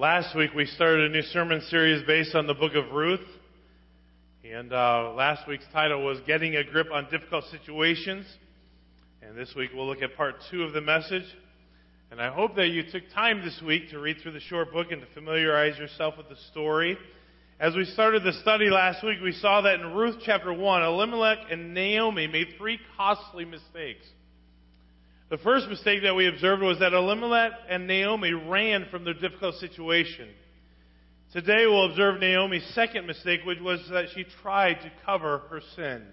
Last week we started a new sermon series based on the book of Ruth. And uh, last week's title was Getting a Grip on Difficult Situations. And this week we'll look at part two of the message. And I hope that you took time this week to read through the short book and to familiarize yourself with the story. As we started the study last week, we saw that in Ruth chapter 1, Elimelech and Naomi made three costly mistakes. The first mistake that we observed was that Elimelech and Naomi ran from their difficult situation. Today we'll observe Naomi's second mistake, which was that she tried to cover her sin.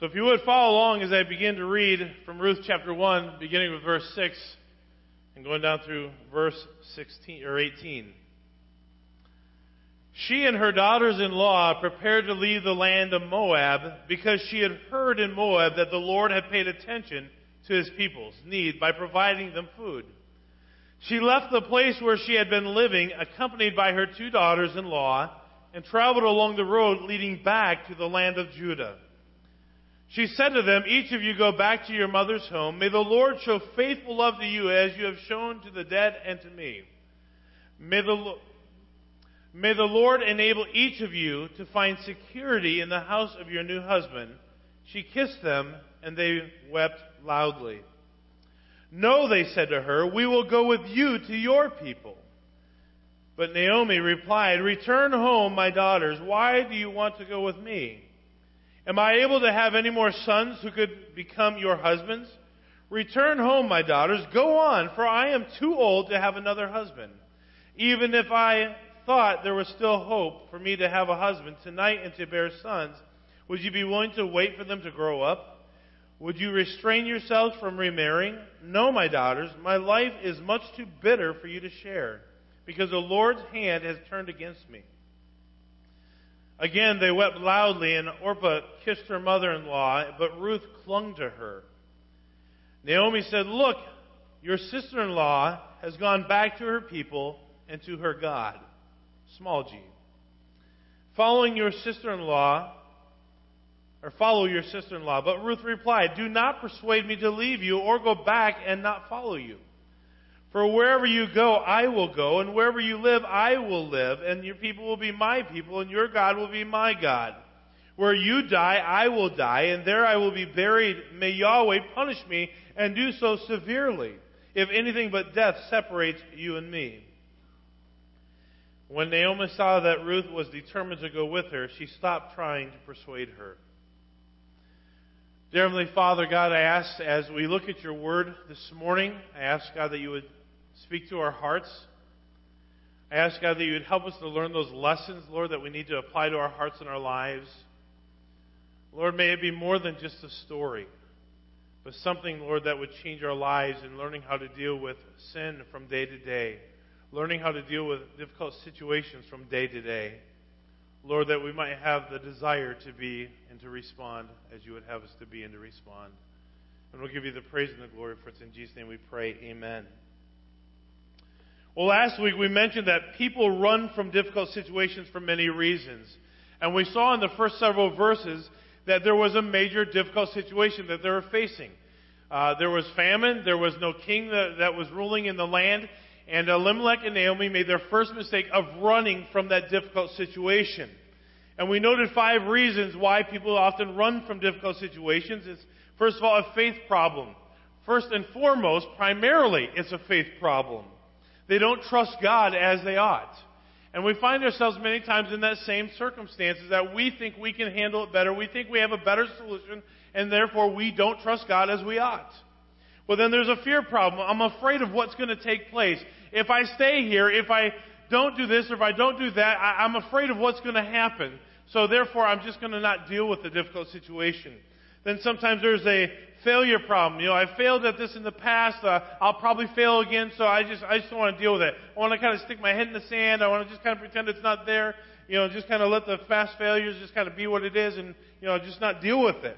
So if you would follow along as I begin to read from Ruth chapter 1, beginning with verse 6 and going down through verse 16 or 18. She and her daughters in law prepared to leave the land of Moab because she had heard in Moab that the Lord had paid attention to his people's need by providing them food. She left the place where she had been living, accompanied by her two daughters in law, and traveled along the road leading back to the land of Judah. She said to them, Each of you go back to your mother's home. May the Lord show faithful love to you as you have shown to the dead and to me. May the, May the Lord enable each of you to find security in the house of your new husband. She kissed them, and they wept loudly. No, they said to her, we will go with you to your people. But Naomi replied, Return home, my daughters. Why do you want to go with me? Am I able to have any more sons who could become your husbands? Return home, my daughters. Go on, for I am too old to have another husband. Even if I thought there was still hope for me to have a husband tonight and to bear sons, would you be willing to wait for them to grow up? Would you restrain yourselves from remarrying? No, my daughters, my life is much too bitter for you to share, because the Lord's hand has turned against me. Again, they wept loudly, and Orpah kissed her mother in law, but Ruth clung to her. Naomi said, Look, your sister in law has gone back to her people and to her God small g. Following your sister in law, or follow your sister in law. But Ruth replied, Do not persuade me to leave you or go back and not follow you. For wherever you go, I will go, and wherever you live, I will live, and your people will be my people, and your God will be my God. Where you die, I will die, and there I will be buried. May Yahweh punish me, and do so severely, if anything but death separates you and me. When Naomi saw that Ruth was determined to go with her, she stopped trying to persuade her. Dear Heavenly Father, God, I ask as we look at your word this morning, I ask, God, that you would speak to our hearts. I ask, God, that you would help us to learn those lessons, Lord, that we need to apply to our hearts and our lives. Lord, may it be more than just a story, but something, Lord, that would change our lives in learning how to deal with sin from day to day learning how to deal with difficult situations from day to day. Lord, that we might have the desire to be and to respond as you would have us to be and to respond. And we'll give you the praise and the glory for it. In Jesus' name we pray. Amen. Well, last week we mentioned that people run from difficult situations for many reasons. And we saw in the first several verses that there was a major difficult situation that they were facing. Uh, there was famine. There was no king that, that was ruling in the land. And Elimelech and Naomi made their first mistake of running from that difficult situation. And we noted five reasons why people often run from difficult situations. It's, first of all, a faith problem. First and foremost, primarily, it's a faith problem. They don't trust God as they ought. And we find ourselves many times in that same circumstances that we think we can handle it better. We think we have a better solution, and therefore we don't trust God as we ought. Well, then there's a fear problem. I'm afraid of what's going to take place. If I stay here, if I don't do this, or if I don't do that, I, I'm afraid of what's going to happen. So therefore, I'm just going to not deal with the difficult situation. Then sometimes there's a failure problem. You know, I failed at this in the past. Uh, I'll probably fail again, so I just I just don't want to deal with it. I want to kind of stick my head in the sand. I want to just kind of pretend it's not there. You know, just kind of let the fast failures just kind of be what it is, and you know, just not deal with it.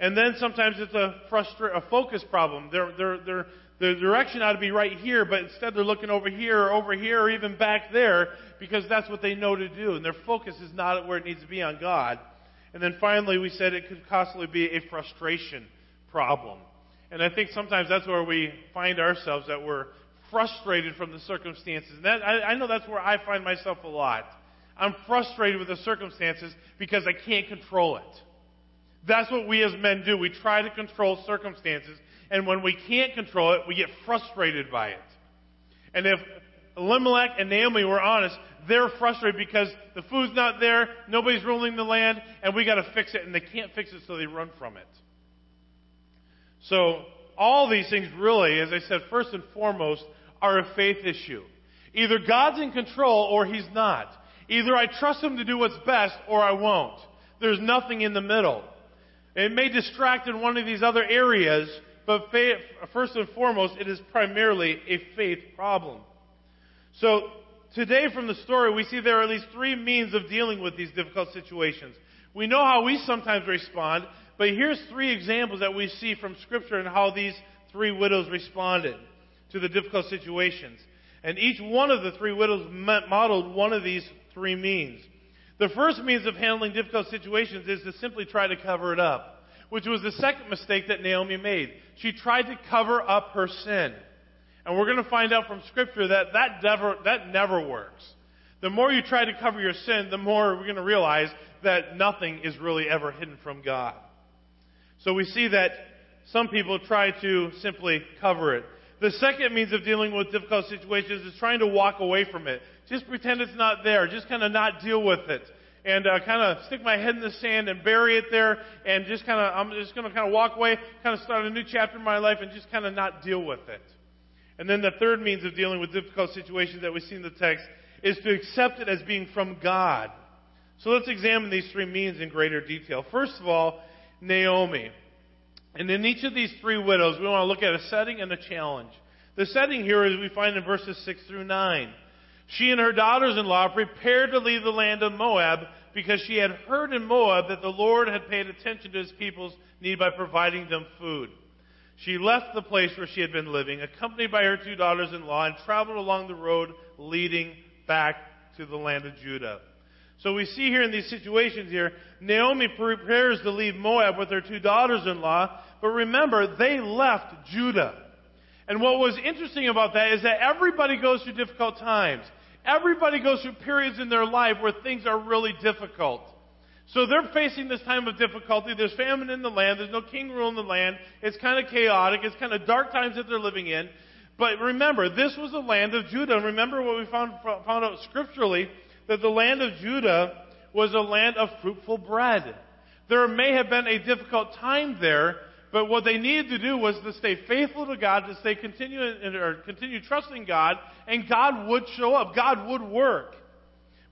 And then sometimes it's a frustra- a focus problem. They're, they're, they're, the direction ought to be right here, but instead they're looking over here or over here or even back there because that's what they know to do. And their focus is not where it needs to be on God. And then finally, we said it could possibly be a frustration problem. And I think sometimes that's where we find ourselves that we're frustrated from the circumstances. And that, I, I know that's where I find myself a lot. I'm frustrated with the circumstances because I can't control it. That's what we as men do. We try to control circumstances, and when we can't control it, we get frustrated by it. And if Elimelech and Naomi were honest, they're frustrated because the food's not there, nobody's ruling the land, and we got to fix it, and they can't fix it, so they run from it. So all these things really, as I said, first and foremost, are a faith issue. Either God's in control or He's not. Either I trust Him to do what's best or I won't. There's nothing in the middle. It may distract in one of these other areas, but faith, first and foremost, it is primarily a faith problem. So, today from the story, we see there are at least three means of dealing with these difficult situations. We know how we sometimes respond, but here's three examples that we see from Scripture and how these three widows responded to the difficult situations. And each one of the three widows modeled one of these three means. The first means of handling difficult situations is to simply try to cover it up, which was the second mistake that Naomi made. She tried to cover up her sin. And we're going to find out from Scripture that that never, that never works. The more you try to cover your sin, the more we're going to realize that nothing is really ever hidden from God. So we see that some people try to simply cover it. The second means of dealing with difficult situations is trying to walk away from it. Just pretend it's not there. Just kind of not deal with it. And uh, kind of stick my head in the sand and bury it there and just kind of, I'm just going to kind of walk away, kind of start a new chapter in my life and just kind of not deal with it. And then the third means of dealing with difficult situations that we see in the text is to accept it as being from God. So let's examine these three means in greater detail. First of all, Naomi. And in each of these three widows, we want to look at a setting and a challenge. The setting here is we find in verses 6 through 9. She and her daughters in law prepared to leave the land of Moab because she had heard in Moab that the Lord had paid attention to his people's need by providing them food. She left the place where she had been living, accompanied by her two daughters in law, and traveled along the road leading back to the land of Judah. So we see here in these situations here, Naomi prepares to leave Moab with her two daughters in law, but remember, they left Judah. And what was interesting about that is that everybody goes through difficult times. Everybody goes through periods in their life where things are really difficult. So they're facing this time of difficulty. There's famine in the land. There's no king rule in the land. It's kind of chaotic. It's kind of dark times that they're living in. But remember, this was the land of Judah. Remember what we found, found out scripturally that the land of Judah was a land of fruitful bread. There may have been a difficult time there, but what they needed to do was to stay faithful to God, to stay continue or continue trusting God, and God would show up. God would work.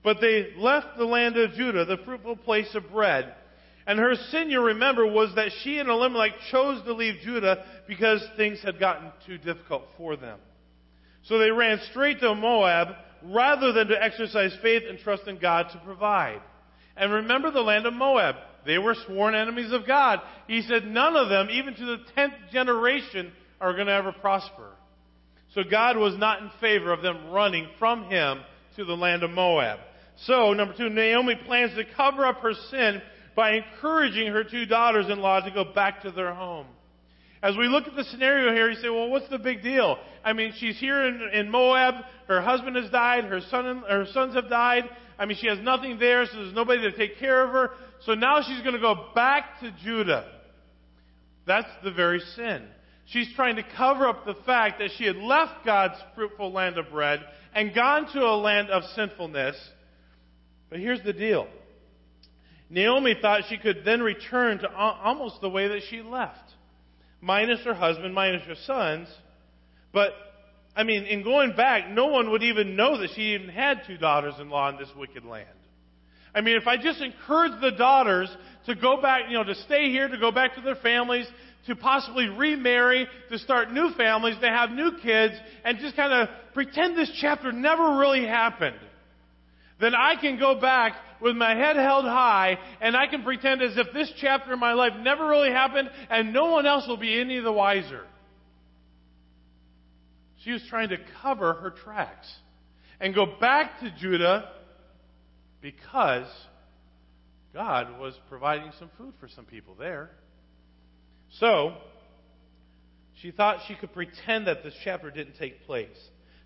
But they left the land of Judah, the fruitful place of bread. And her sin, you remember, was that she and Elimelech chose to leave Judah because things had gotten too difficult for them. So they ran straight to Moab, rather than to exercise faith and trust in God to provide. And remember the land of Moab. They were sworn enemies of God. He said none of them, even to the tenth generation, are going to ever prosper. So God was not in favor of them running from Him to the land of Moab. So, number two, Naomi plans to cover up her sin by encouraging her two daughters in law to go back to their home. As we look at the scenario here, you say, well, what's the big deal? I mean, she's here in, in Moab. Her husband has died. Her, son, her sons have died. I mean, she has nothing there, so there's nobody to take care of her. So now she's going to go back to Judah. That's the very sin. She's trying to cover up the fact that she had left God's fruitful land of bread and gone to a land of sinfulness. But here's the deal. Naomi thought she could then return to almost the way that she left minus her husband, minus her sons. But, I mean, in going back, no one would even know that she even had two daughters in law in this wicked land. I mean, if I just encourage the daughters to go back, you know, to stay here, to go back to their families, to possibly remarry, to start new families, to have new kids, and just kind of pretend this chapter never really happened, then I can go back with my head held high and I can pretend as if this chapter in my life never really happened and no one else will be any the wiser. She was trying to cover her tracks and go back to Judah because God was providing some food for some people there. So, She thought she could pretend that this chapter didn't take place.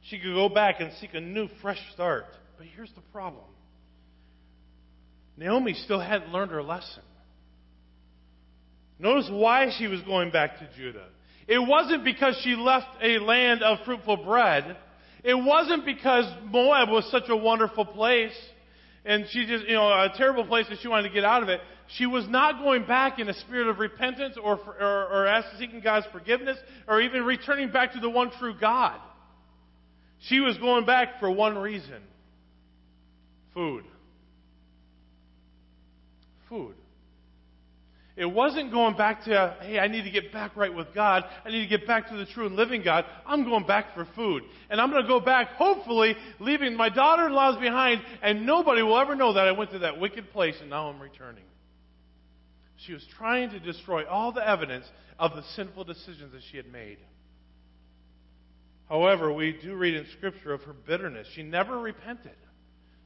She could go back and seek a new, fresh start. But here's the problem Naomi still hadn't learned her lesson. Notice why she was going back to Judah. It wasn't because she left a land of fruitful bread. It wasn't because Moab was such a wonderful place and she just, you know, a terrible place that she wanted to get out of it. She was not going back in a spirit of repentance or, or, or asking, seeking God's forgiveness or even returning back to the one true God. She was going back for one reason food. Food. It wasn't going back to, hey, I need to get back right with God. I need to get back to the true and living God. I'm going back for food. And I'm going to go back, hopefully, leaving my daughter in laws behind, and nobody will ever know that I went to that wicked place and now I'm returning. She was trying to destroy all the evidence of the sinful decisions that she had made. However, we do read in Scripture of her bitterness. She never repented.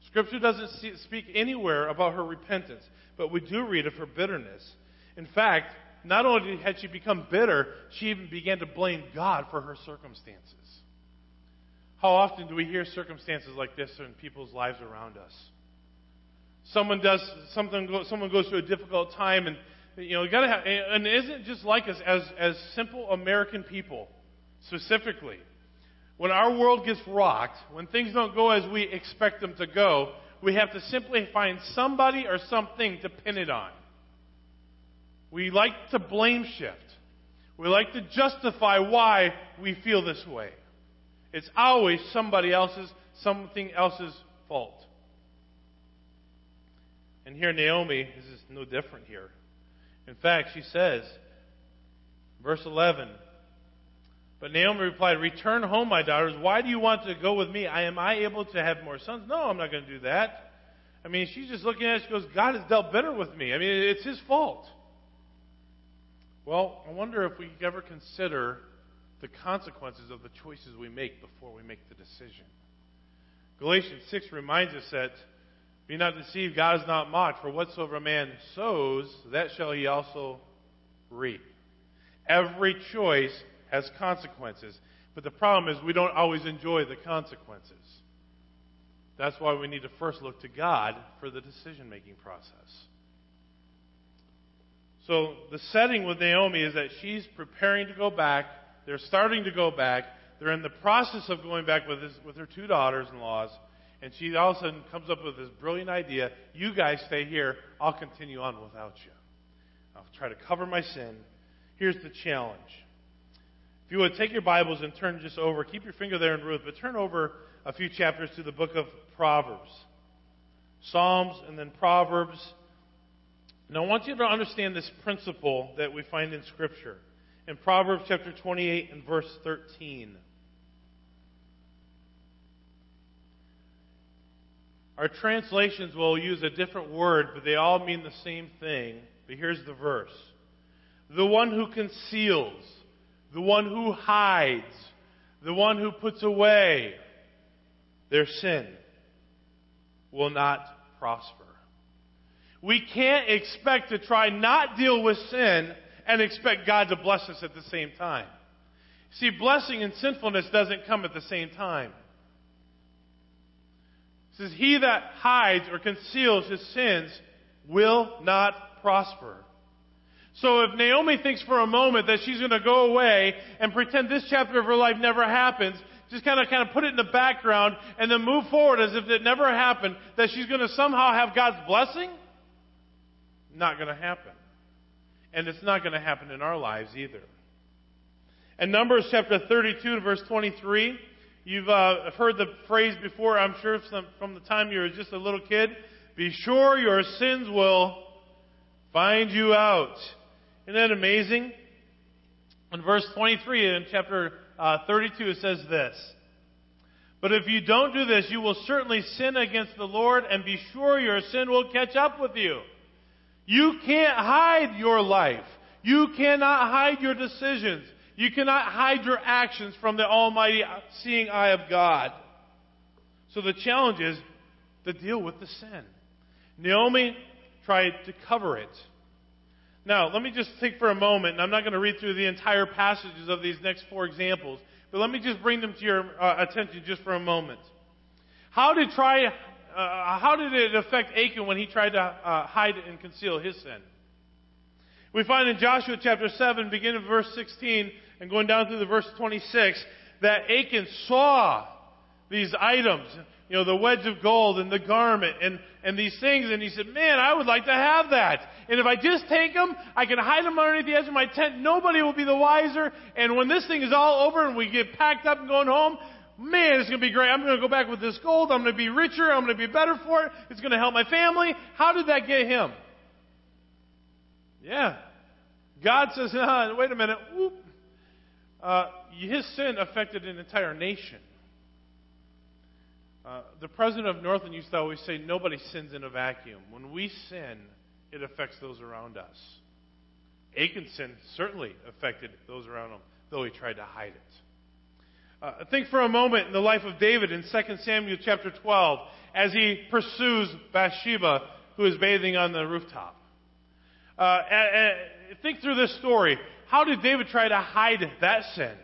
Scripture doesn't speak anywhere about her repentance, but we do read of her bitterness. In fact, not only had she become bitter, she even began to blame God for her circumstances. How often do we hear circumstances like this in people's lives around us? Someone does something, someone goes through a difficult time, and you know, gotta have, and isn't just like us as as simple American people, specifically. When our world gets rocked, when things don't go as we expect them to go, we have to simply find somebody or something to pin it on. We like to blame shift. We like to justify why we feel this way. It's always somebody else's, something else's fault. And here Naomi this is no different here. In fact, she says, verse 11, but Naomi replied, Return home, my daughters. Why do you want to go with me? I, am I able to have more sons? No, I'm not going to do that. I mean, she's just looking at it. She goes, God has dealt better with me. I mean, it's his fault. Well, I wonder if we ever consider the consequences of the choices we make before we make the decision. Galatians 6 reminds us that, Be not deceived, God is not mocked, for whatsoever a man sows, that shall he also reap. Every choice has consequences, but the problem is we don't always enjoy the consequences. That's why we need to first look to God for the decision making process. So the setting with Naomi is that she's preparing to go back. They're starting to go back. They're in the process of going back with, his, with her two daughters-in-laws. And she all of a sudden comes up with this brilliant idea. You guys stay here. I'll continue on without you. I'll try to cover my sin. Here's the challenge. If you would take your Bibles and turn just over, keep your finger there in Ruth, but turn over a few chapters to the book of Proverbs. Psalms and then Proverbs now, I want you to understand this principle that we find in Scripture. In Proverbs chapter 28 and verse 13. Our translations will use a different word, but they all mean the same thing. But here's the verse The one who conceals, the one who hides, the one who puts away their sin will not prosper. We can't expect to try not deal with sin and expect God to bless us at the same time. See, blessing and sinfulness doesn't come at the same time. It says, He that hides or conceals his sins will not prosper. So if Naomi thinks for a moment that she's going to go away and pretend this chapter of her life never happens, just kind of kind of put it in the background and then move forward as if it never happened, that she's going to somehow have God's blessing, not going to happen. And it's not going to happen in our lives either. In Numbers chapter 32 verse 23, you've uh, heard the phrase before, I'm sure from the time you were just a little kid. Be sure your sins will find you out. Isn't that amazing? In verse 23 in chapter uh, 32 it says this. But if you don't do this, you will certainly sin against the Lord and be sure your sin will catch up with you. You can't hide your life. You cannot hide your decisions. You cannot hide your actions from the almighty seeing eye of God. So the challenge is to deal with the sin. Naomi tried to cover it. Now, let me just think for a moment, and I'm not going to read through the entire passages of these next four examples, but let me just bring them to your uh, attention just for a moment. How did try, uh, how did it affect Achan when he tried to uh, hide and conceal his sin? We find in Joshua chapter 7, beginning of verse 16, and going down through the verse 26, that Achan saw these items, you know, the wedge of gold and the garment and, and these things, and he said, man, I would like to have that. And if I just take them, I can hide them underneath the edge of my tent. Nobody will be the wiser. And when this thing is all over and we get packed up and going home, man, it's going to be great. I'm going to go back with this gold. I'm going to be richer. I'm going to be better for it. It's going to help my family. How did that get him? Yeah. God says, ah, wait a minute. Uh, his sin affected an entire nation. Uh, the president of Northland used to always say, nobody sins in a vacuum. When we sin, it affects those around us. Achan's sin certainly affected those around him, though he tried to hide it. Uh, think for a moment in the life of David in 2 Samuel chapter 12 as he pursues Bathsheba, who is bathing on the rooftop. Uh, think through this story. How did David try to hide that sin?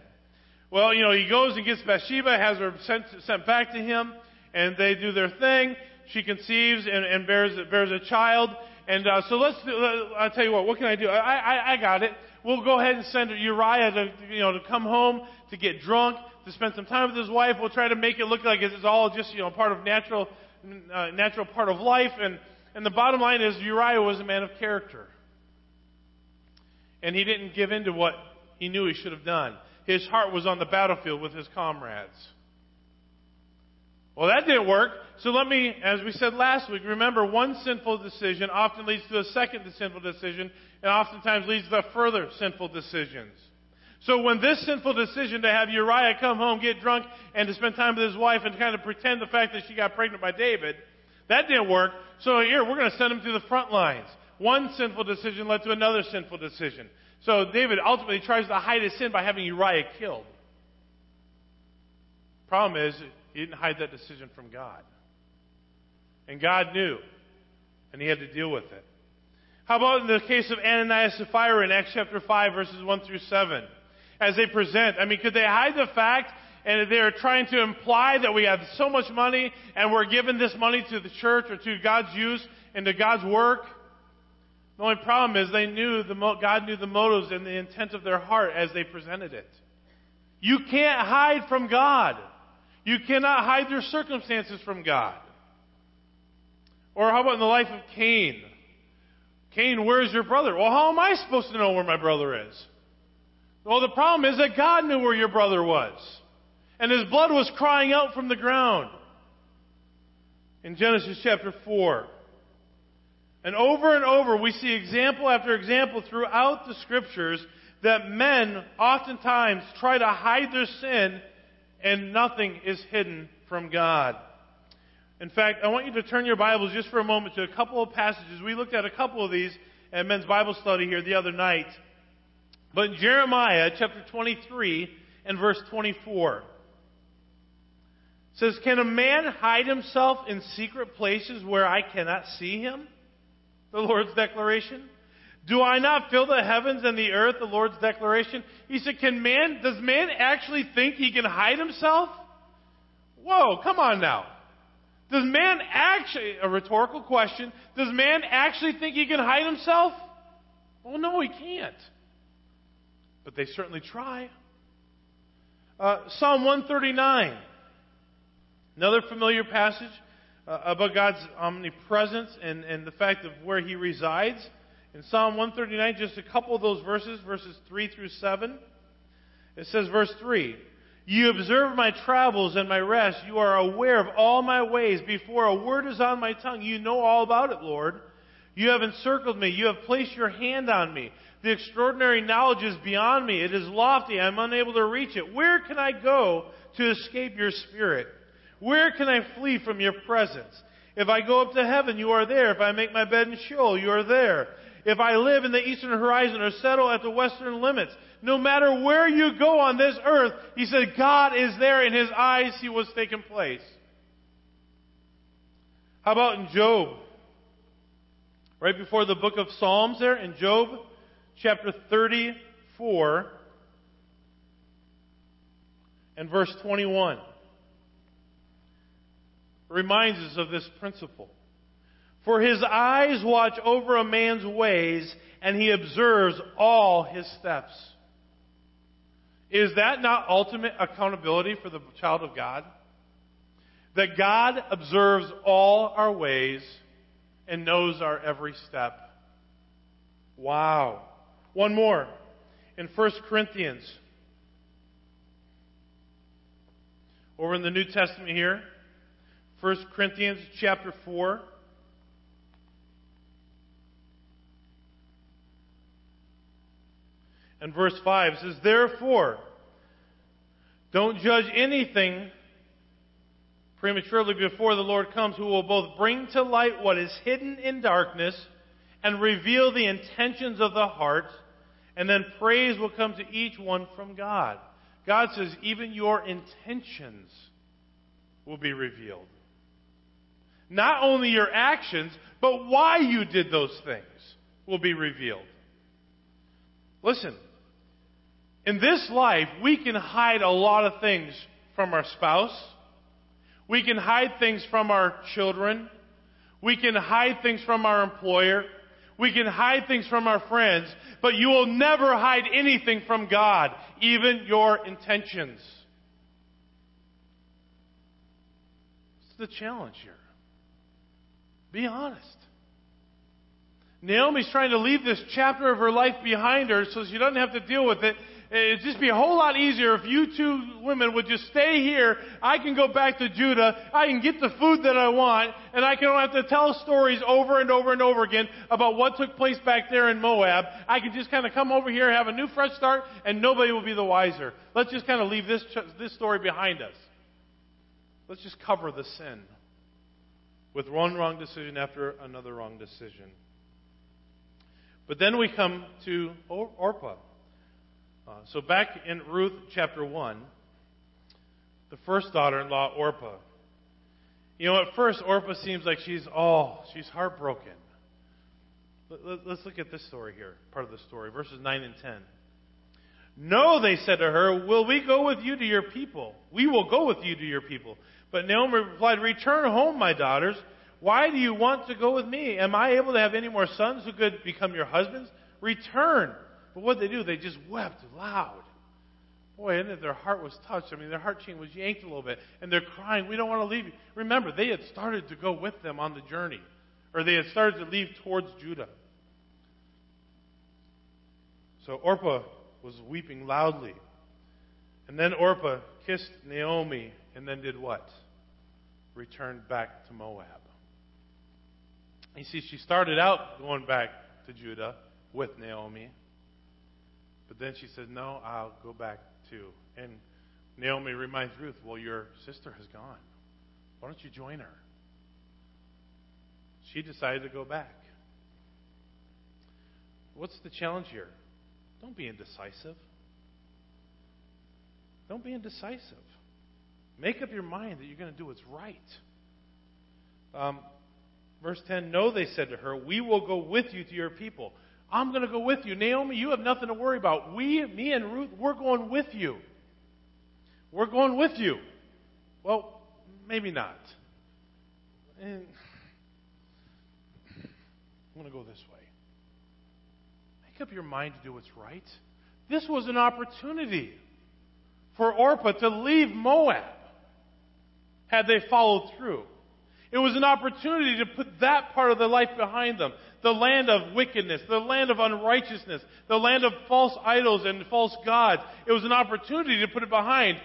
Well, you know, he goes and gets Bathsheba, has her sent, sent back to him, and they do their thing. She conceives and, and bears, bears a child. And uh, so let's. Do, uh, I'll tell you what. What can I do? I, I, I got it. We'll go ahead and send Uriah to you know to come home to get drunk to spend some time with his wife. We'll try to make it look like it's all just you know part of natural uh, natural part of life. And and the bottom line is Uriah was a man of character. And he didn't give in to what he knew he should have done. His heart was on the battlefield with his comrades. Well, that didn't work. So let me, as we said last week, remember one sinful decision often leads to a second sinful decision, and oftentimes leads to further sinful decisions. So when this sinful decision to have Uriah come home, get drunk, and to spend time with his wife and kind of pretend the fact that she got pregnant by David, that didn't work. So here, we're going to send him to the front lines. One sinful decision led to another sinful decision. So David ultimately tries to hide his sin by having Uriah killed. Problem is, he didn't hide that decision from God. And God knew, and he had to deal with it. How about in the case of Ananias and Sapphira in Acts chapter 5, verses 1 through 7? As they present, I mean, could they hide the fact and they're trying to imply that we have so much money and we're giving this money to the church or to God's use and to God's work? The only problem is they knew the, God knew the motives and the intent of their heart as they presented it. You can't hide from God. You cannot hide your circumstances from God. Or how about in the life of Cain? Cain, where's your brother? Well, how am I supposed to know where my brother is? Well, the problem is that God knew where your brother was. And his blood was crying out from the ground. In Genesis chapter 4. And over and over, we see example after example throughout the scriptures that men oftentimes try to hide their sin and nothing is hidden from God. In fact, I want you to turn your Bibles just for a moment to a couple of passages. We looked at a couple of these at men's Bible study here the other night. But in Jeremiah chapter 23 and verse 24 says, Can a man hide himself in secret places where I cannot see him? the Lord's declaration? Do I not fill the heavens and the earth, the Lord's declaration? He said, can man, does man actually think he can hide himself? Whoa, come on now. Does man actually, a rhetorical question, does man actually think he can hide himself? Well, no, he can't. But they certainly try. Uh, Psalm 139. Another familiar passage uh, about God's omnipresence and, and the fact of where He resides. In Psalm 139, just a couple of those verses, verses 3 through 7. It says, verse 3 You observe my travels and my rest. You are aware of all my ways. Before a word is on my tongue, you know all about it, Lord. You have encircled me. You have placed your hand on me. The extraordinary knowledge is beyond me. It is lofty. I'm unable to reach it. Where can I go to escape your spirit? Where can I flee from your presence? If I go up to heaven, you are there. If I make my bed in Sheol, you are there. If I live in the eastern horizon or settle at the western limits, no matter where you go on this earth, he said, God is there. In his eyes, he was taking place. How about in Job? Right before the book of Psalms there, in Job, chapter 34 and verse 21 reminds us of this principle. For his eyes watch over a man's ways, and he observes all his steps. Is that not ultimate accountability for the child of God? That God observes all our ways and knows our every step. Wow. One more. In 1 Corinthians. Over in the New Testament here. 1 Corinthians chapter 4. And verse 5 says, Therefore, don't judge anything prematurely before the Lord comes, who will both bring to light what is hidden in darkness and reveal the intentions of the heart, and then praise will come to each one from God. God says, even your intentions will be revealed. Not only your actions, but why you did those things will be revealed. Listen, in this life, we can hide a lot of things from our spouse. We can hide things from our children. We can hide things from our employer. We can hide things from our friends. But you will never hide anything from God, even your intentions. It's the challenge here. Be honest. Naomi's trying to leave this chapter of her life behind her so she doesn't have to deal with it. It'd just be a whole lot easier if you two women would just stay here. I can go back to Judah. I can get the food that I want, and I don't have to tell stories over and over and over again about what took place back there in Moab. I can just kind of come over here, have a new fresh start, and nobody will be the wiser. Let's just kind of leave this, this story behind us. Let's just cover the sin with one wrong decision after another wrong decision. But then we come to Orpah. Uh, so back in Ruth chapter 1, the first daughter in law, Orpah. You know, at first, Orpah seems like she's, oh, she's heartbroken. Let's look at this story here, part of the story, verses 9 and 10. No, they said to her, will we go with you to your people? We will go with you to your people. But Naomi replied, Return home, my daughters. Why do you want to go with me? Am I able to have any more sons who could become your husbands? Return. But what they do, they just wept loud. Boy, and their heart was touched. I mean, their heart chain was yanked a little bit. And they're crying, We don't want to leave you. Remember, they had started to go with them on the journey, or they had started to leave towards Judah. So Orpah was weeping loudly. And then Orpah kissed Naomi and then did what? Returned back to Moab. You see, she started out going back to Judah with Naomi. But then she said, No, I'll go back too. And Naomi reminds Ruth, Well, your sister has gone. Why don't you join her? She decided to go back. What's the challenge here? Don't be indecisive. Don't be indecisive. Make up your mind that you're going to do what's right. Um, verse 10 No, they said to her, We will go with you to your people. I'm going to go with you. Naomi, you have nothing to worry about. We, me and Ruth, we're going with you. We're going with you. Well, maybe not. And I'm going to go this way. Make up your mind to do what's right. This was an opportunity for Orpah to leave Moab had they followed through. It was an opportunity to put that part of their life behind them. The land of wickedness, the land of unrighteousness, the land of false idols and false gods. It was an opportunity to put it behind.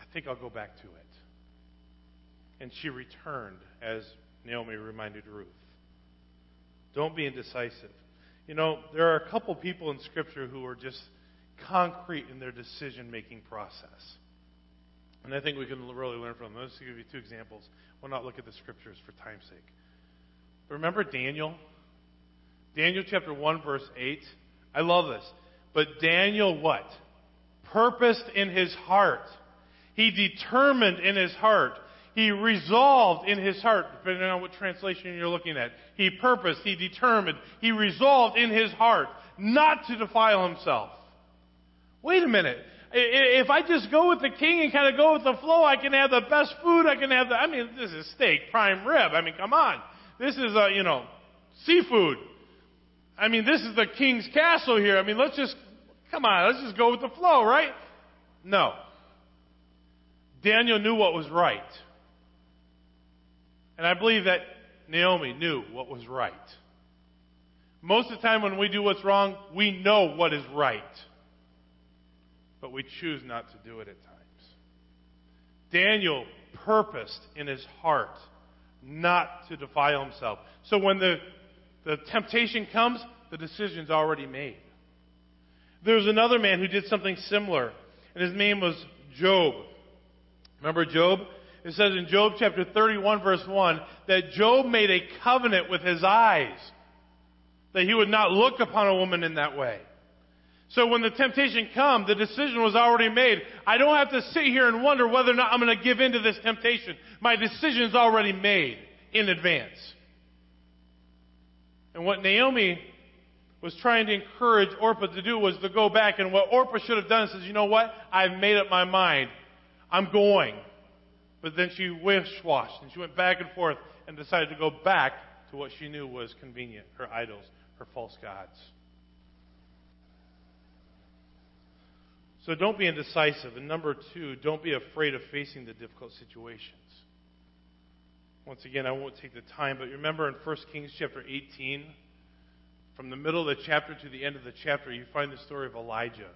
I think I'll go back to it. And she returned, as Naomi reminded Ruth. Don't be indecisive. You know, there are a couple people in Scripture who are just concrete in their decision making process. And I think we can really learn from them. Let's give you two examples. We'll not look at the scriptures for time's sake. Remember Daniel? Daniel chapter 1, verse 8. I love this. But Daniel what? Purposed in his heart. He determined in his heart. He resolved in his heart, depending on what translation you're looking at. He purposed, he determined, he resolved in his heart not to defile himself. Wait a minute. If I just go with the king and kind of go with the flow, I can have the best food. I can have the, I mean, this is steak, prime rib. I mean, come on. This is, uh, you know, seafood. I mean, this is the king's castle here. I mean, let's just, come on, let's just go with the flow, right? No. Daniel knew what was right. And I believe that Naomi knew what was right. Most of the time when we do what's wrong, we know what is right. But we choose not to do it at times. Daniel purposed in his heart not to defile himself. So when the, the temptation comes, the decision's already made. There was another man who did something similar, and his name was Job. Remember Job? It says in Job chapter 31 verse 1 that Job made a covenant with his eyes that he would not look upon a woman in that way. So when the temptation come, the decision was already made. I don't have to sit here and wonder whether or not I'm going to give in to this temptation. My decision is already made in advance. And what Naomi was trying to encourage Orpah to do was to go back, and what Orpah should have done is, you know what? I've made up my mind. I'm going. But then she wish-washed, and she went back and forth and decided to go back to what she knew was convenient, her idols, her false gods. So don't be indecisive. And number two, don't be afraid of facing the difficult situations. Once again, I won't take the time, but remember in 1 Kings chapter 18, from the middle of the chapter to the end of the chapter, you find the story of Elijah.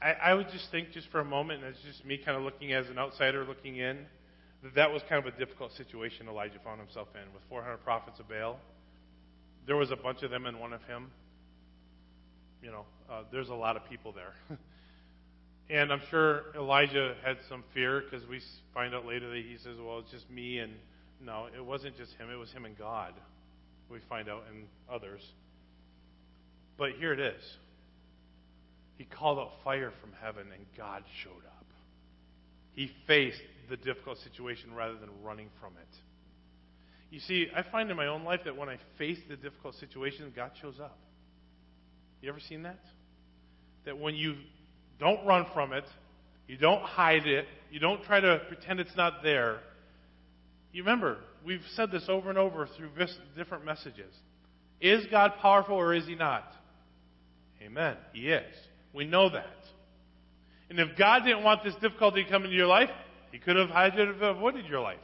I, I would just think, just for a moment, and it's just me kind of looking as an outsider looking in, that that was kind of a difficult situation Elijah found himself in with 400 prophets of Baal. There was a bunch of them and one of him. You know, uh, there's a lot of people there. and I'm sure Elijah had some fear because we find out later that he says, well, it's just me and no, it wasn't just him, it was him and God. We find out in others. But here it is. He called out fire from heaven, and God showed up. He faced the difficult situation rather than running from it. You see, I find in my own life that when I face the difficult situation, God shows up. You ever seen that? That when you don't run from it, you don't hide it, you don't try to pretend it's not there. You remember, we've said this over and over through different messages. Is God powerful or is He not? Amen. He is. We know that. And if God didn't want this difficulty to come into your life, He could have avoided your life.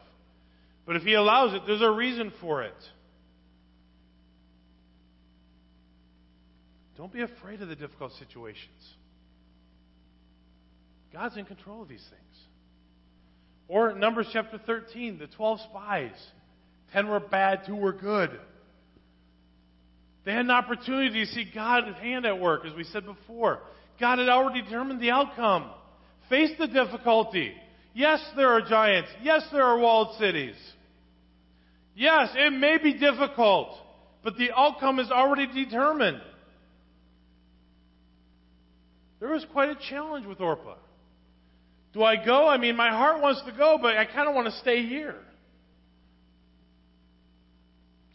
But if He allows it, there's a reason for it. Don't be afraid of the difficult situations. God's in control of these things. Or Numbers chapter 13, the 12 spies. Ten were bad, two were good. They had an opportunity to see God's hand at work, as we said before. God had already determined the outcome. Face the difficulty. Yes, there are giants. Yes, there are walled cities. Yes, it may be difficult, but the outcome is already determined. There was quite a challenge with Orpah. Do I go? I mean, my heart wants to go, but I kind of want to stay here.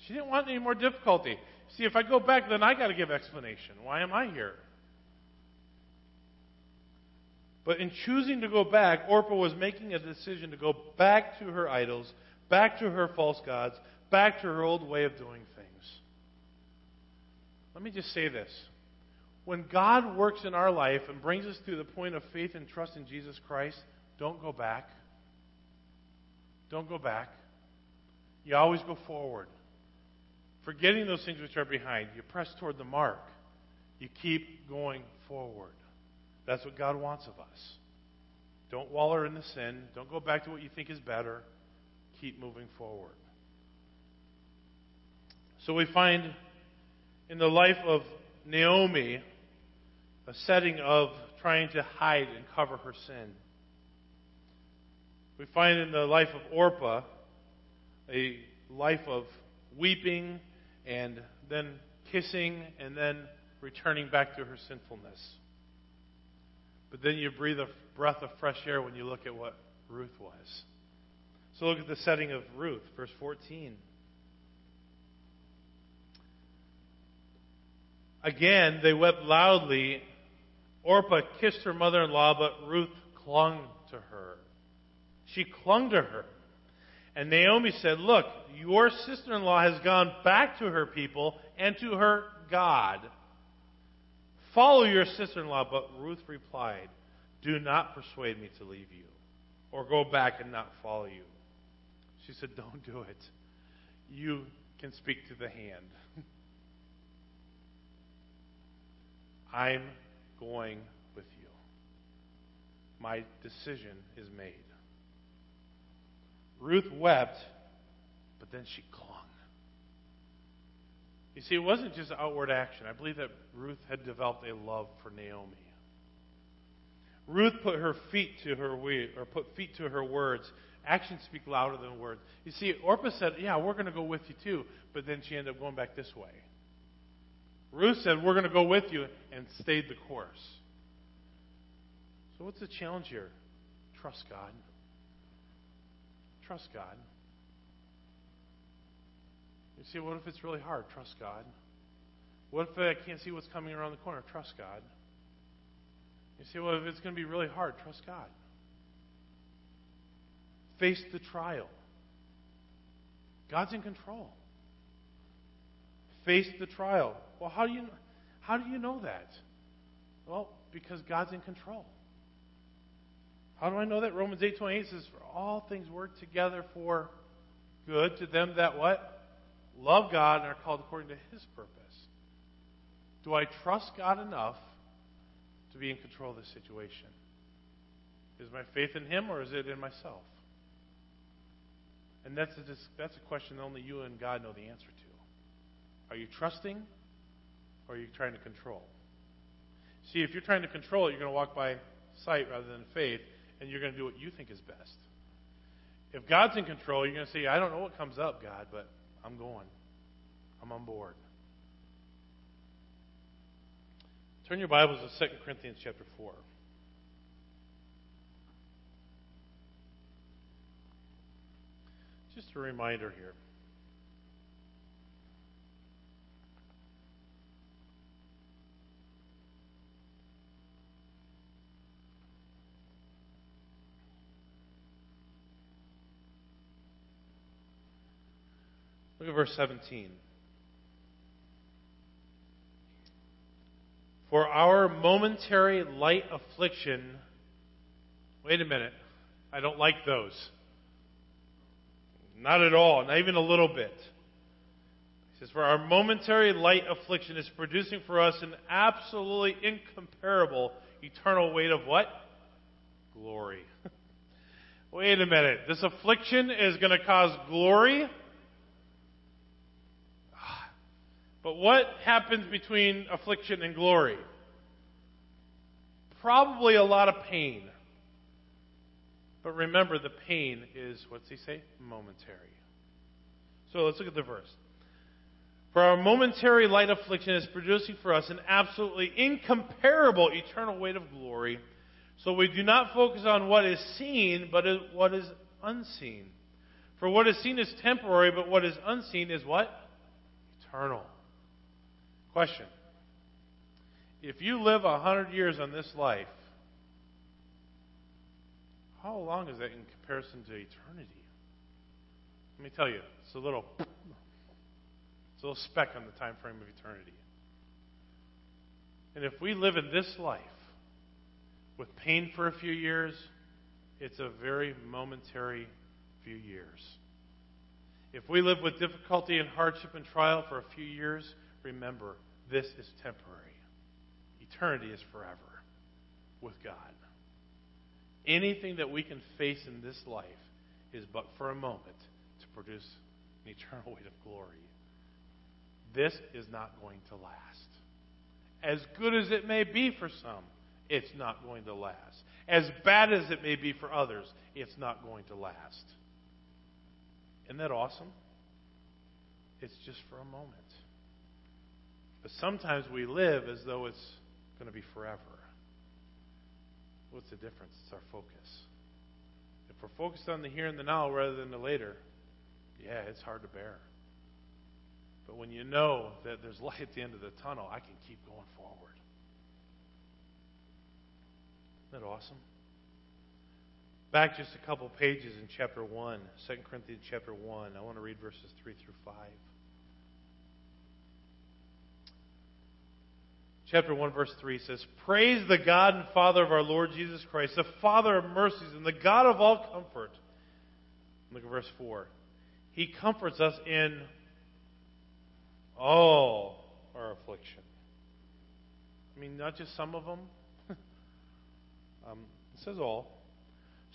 She didn't want any more difficulty. See, if I go back, then I got to give explanation. Why am I here? But in choosing to go back, Orpah was making a decision to go back to her idols, back to her false gods, back to her old way of doing things. Let me just say this. When God works in our life and brings us to the point of faith and trust in Jesus Christ, don't go back. Don't go back. You always go forward. Forgetting those things which are behind, you press toward the mark. You keep going forward. That's what God wants of us. Don't waller in the sin. Don't go back to what you think is better. Keep moving forward. So we find in the life of Naomi a setting of trying to hide and cover her sin. We find in the life of Orpah a life of weeping and then kissing and then returning back to her sinfulness. But then you breathe a breath of fresh air when you look at what Ruth was. So look at the setting of Ruth, verse 14. Again, they wept loudly. Orpah kissed her mother in law, but Ruth clung to her. She clung to her. And Naomi said, Look, your sister in law has gone back to her people and to her God. Follow your sister in law. But Ruth replied, Do not persuade me to leave you or go back and not follow you. She said, Don't do it. You can speak to the hand. I'm going with you. My decision is made. Ruth wept, but then she clung. You see, it wasn't just outward action. I believe that Ruth had developed a love for Naomi. Ruth put her feet to her or put feet to her words. Actions speak louder than words. You see, Orpah said, "Yeah, we're going to go with you too," but then she ended up going back this way. Ruth said, We're going to go with you, and stayed the course. So, what's the challenge here? Trust God. Trust God. You see, what if it's really hard? Trust God. What if I can't see what's coming around the corner? Trust God. You see, well, if it's going to be really hard, trust God. Face the trial. God's in control. Face the trial. Well, how do you how do you know that? Well, because God's in control. How do I know that? Romans 8:28 says for all things work together for good to them that what? Love God and are called according to his purpose. Do I trust God enough to be in control of the situation? Is my faith in him or is it in myself? And that's a, that's a question only you and God know the answer to. Are you trusting or are you trying to control? See, if you're trying to control it, you're going to walk by sight rather than faith, and you're going to do what you think is best. If God's in control, you're going to say, I don't know what comes up, God, but I'm going. I'm on board. Turn your Bibles to 2 Corinthians chapter 4. Just a reminder here. Look at verse 17. For our momentary light affliction. Wait a minute. I don't like those. Not at all. Not even a little bit. He says, For our momentary light affliction is producing for us an absolutely incomparable eternal weight of what? Glory. Wait a minute. This affliction is going to cause glory? But what happens between affliction and glory? Probably a lot of pain. But remember, the pain is, what's he say? Momentary. So let's look at the verse. For our momentary light affliction is producing for us an absolutely incomparable eternal weight of glory. So we do not focus on what is seen, but what is unseen. For what is seen is temporary, but what is unseen is what? Eternal. Question. If you live a hundred years on this life, how long is that in comparison to eternity? Let me tell you, it's a little it's a little speck on the time frame of eternity. And if we live in this life with pain for a few years, it's a very momentary few years. If we live with difficulty and hardship and trial for a few years, remember, this is temporary. Eternity is forever with God. Anything that we can face in this life is but for a moment to produce an eternal weight of glory. This is not going to last. As good as it may be for some, it's not going to last. As bad as it may be for others, it's not going to last. Isn't that awesome? It's just for a moment. But sometimes we live as though it's going to be forever. What's the difference? It's our focus. If we're focused on the here and the now rather than the later, yeah, it's hard to bear. But when you know that there's light at the end of the tunnel, I can keep going forward. Isn't that awesome? Back just a couple pages in chapter 1, 2 Corinthians chapter 1. I want to read verses 3 through 5. Chapter 1, verse 3 says, Praise the God and Father of our Lord Jesus Christ, the Father of mercies and the God of all comfort. Look at verse 4. He comforts us in all our affliction. I mean, not just some of them. um, it says all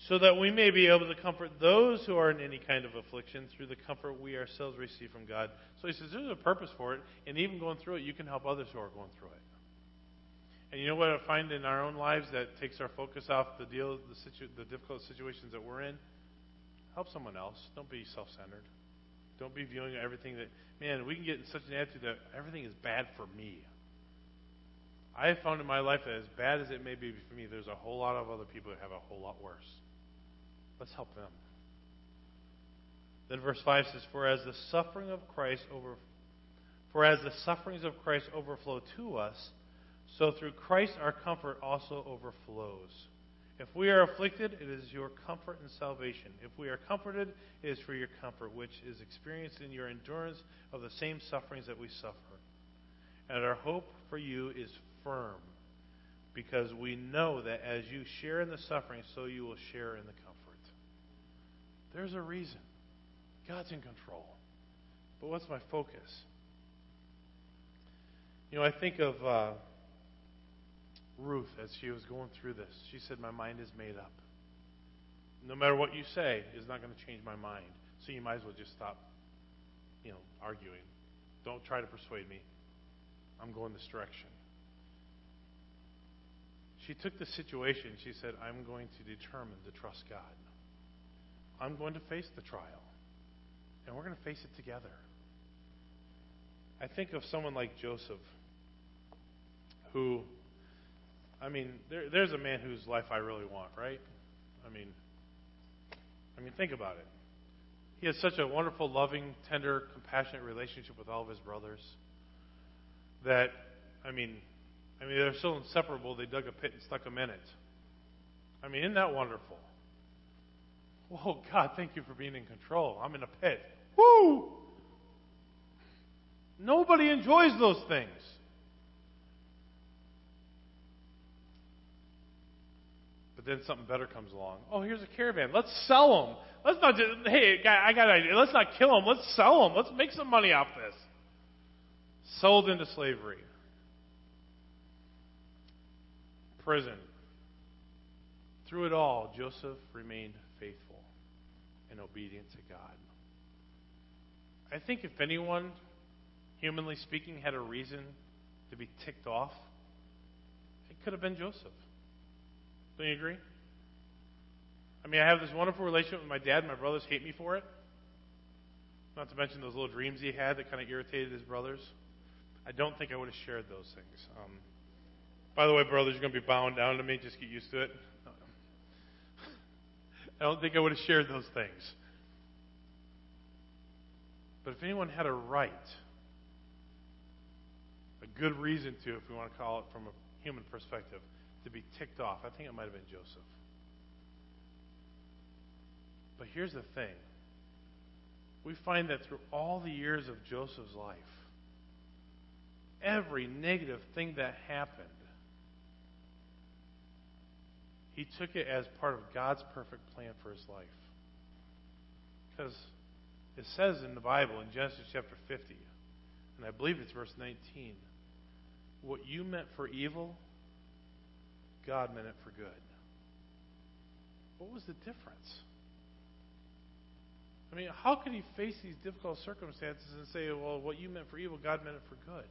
so that we may be able to comfort those who are in any kind of affliction through the comfort we ourselves receive from God. So he says there's a purpose for it, and even going through it, you can help others who are going through it. And you know what I find in our own lives that takes our focus off the deal, the, situ- the difficult situations that we're in? Help someone else. Don't be self-centered. Don't be viewing everything that man. We can get in such an attitude that everything is bad for me. I have found in my life that as bad as it may be for me, there's a whole lot of other people who have a whole lot worse. Let's help them. Then verse 5 says, For as the suffering of Christ over for as the sufferings of Christ overflow to us, so through Christ our comfort also overflows. If we are afflicted, it is your comfort and salvation. If we are comforted, it is for your comfort, which is experienced in your endurance of the same sufferings that we suffer. And our hope for you is firm, because we know that as you share in the suffering, so you will share in the comfort. There's a reason. God's in control. But what's my focus? You know, I think of uh, Ruth as she was going through this. She said, My mind is made up. No matter what you say is not going to change my mind. So you might as well just stop, you know, arguing. Don't try to persuade me. I'm going this direction. She took the situation. She said, I'm going to determine to trust God. I'm going to face the trial. And we're going to face it together. I think of someone like Joseph, who, I mean, there, there's a man whose life I really want, right? I mean, I mean, think about it. He has such a wonderful, loving, tender, compassionate relationship with all of his brothers that, I mean, I mean, they're so inseparable. They dug a pit and stuck him in it. I mean, isn't that wonderful? Whoa, God, thank you for being in control. I'm in a pit. Woo! Nobody enjoys those things. Then something better comes along. Oh, here's a caravan. Let's sell them. Let's not just, hey, guy, I got an idea. Let's not kill them. Let's sell them. Let's make some money off this. Sold into slavery. Prison. Through it all, Joseph remained faithful and obedient to God. I think if anyone, humanly speaking, had a reason to be ticked off, it could have been Joseph. Don't you agree? I mean, I have this wonderful relationship with my dad. My brothers hate me for it. Not to mention those little dreams he had that kind of irritated his brothers. I don't think I would have shared those things. Um, by the way, brothers, you're going to be bowing down to me. Just get used to it. I don't think I would have shared those things. But if anyone had a right, a good reason to, if we want to call it from a human perspective, to be ticked off, I think it might have been Joseph. But here's the thing we find that through all the years of Joseph's life, every negative thing that happened he took it as part of God's perfect plan for his life. Because it says in the Bible, in Genesis chapter 50, and I believe it's verse 19, what you meant for evil, God meant it for good. What was the difference? I mean, how could he face these difficult circumstances and say, well, what you meant for evil, God meant it for good?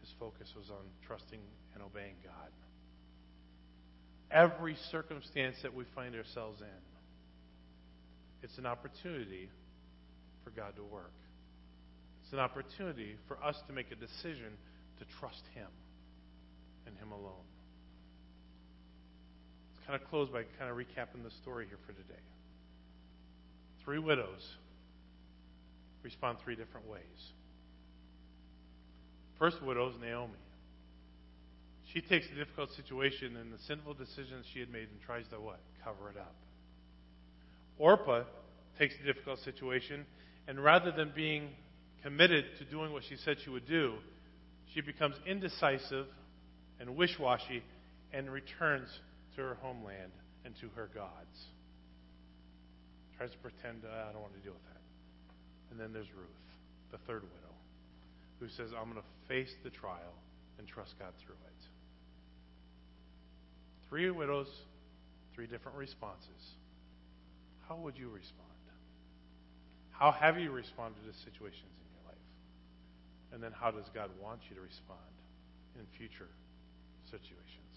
His focus was on trusting and obeying God every circumstance that we find ourselves in. It's an opportunity for God to work. It's an opportunity for us to make a decision to trust Him and Him alone. Kind of close by kind of recapping the story here for today. Three widows respond three different ways. First widow is Naomi. She takes a difficult situation and the sinful decisions she had made and tries to what? Cover it up. Orpah takes a difficult situation and rather than being committed to doing what she said she would do, she becomes indecisive and wish washy and returns to her homeland and to her gods. Tries to pretend, uh, I don't want to deal with that. And then there's Ruth, the third widow, who says, I'm going to face the trial and trust God through it. Three widows, three different responses. How would you respond? How have you responded to situations in your life? And then how does God want you to respond in future situations?